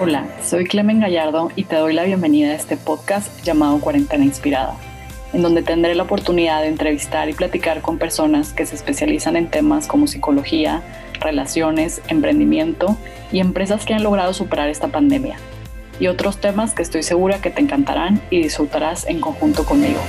Hola, soy Clemen Gallardo y te doy la bienvenida a este podcast llamado Cuarentena Inspirada, en donde tendré la oportunidad de entrevistar y platicar con personas que se especializan en temas como psicología, relaciones, emprendimiento y empresas que han logrado superar esta pandemia, y otros temas que estoy segura que te encantarán y disfrutarás en conjunto conmigo.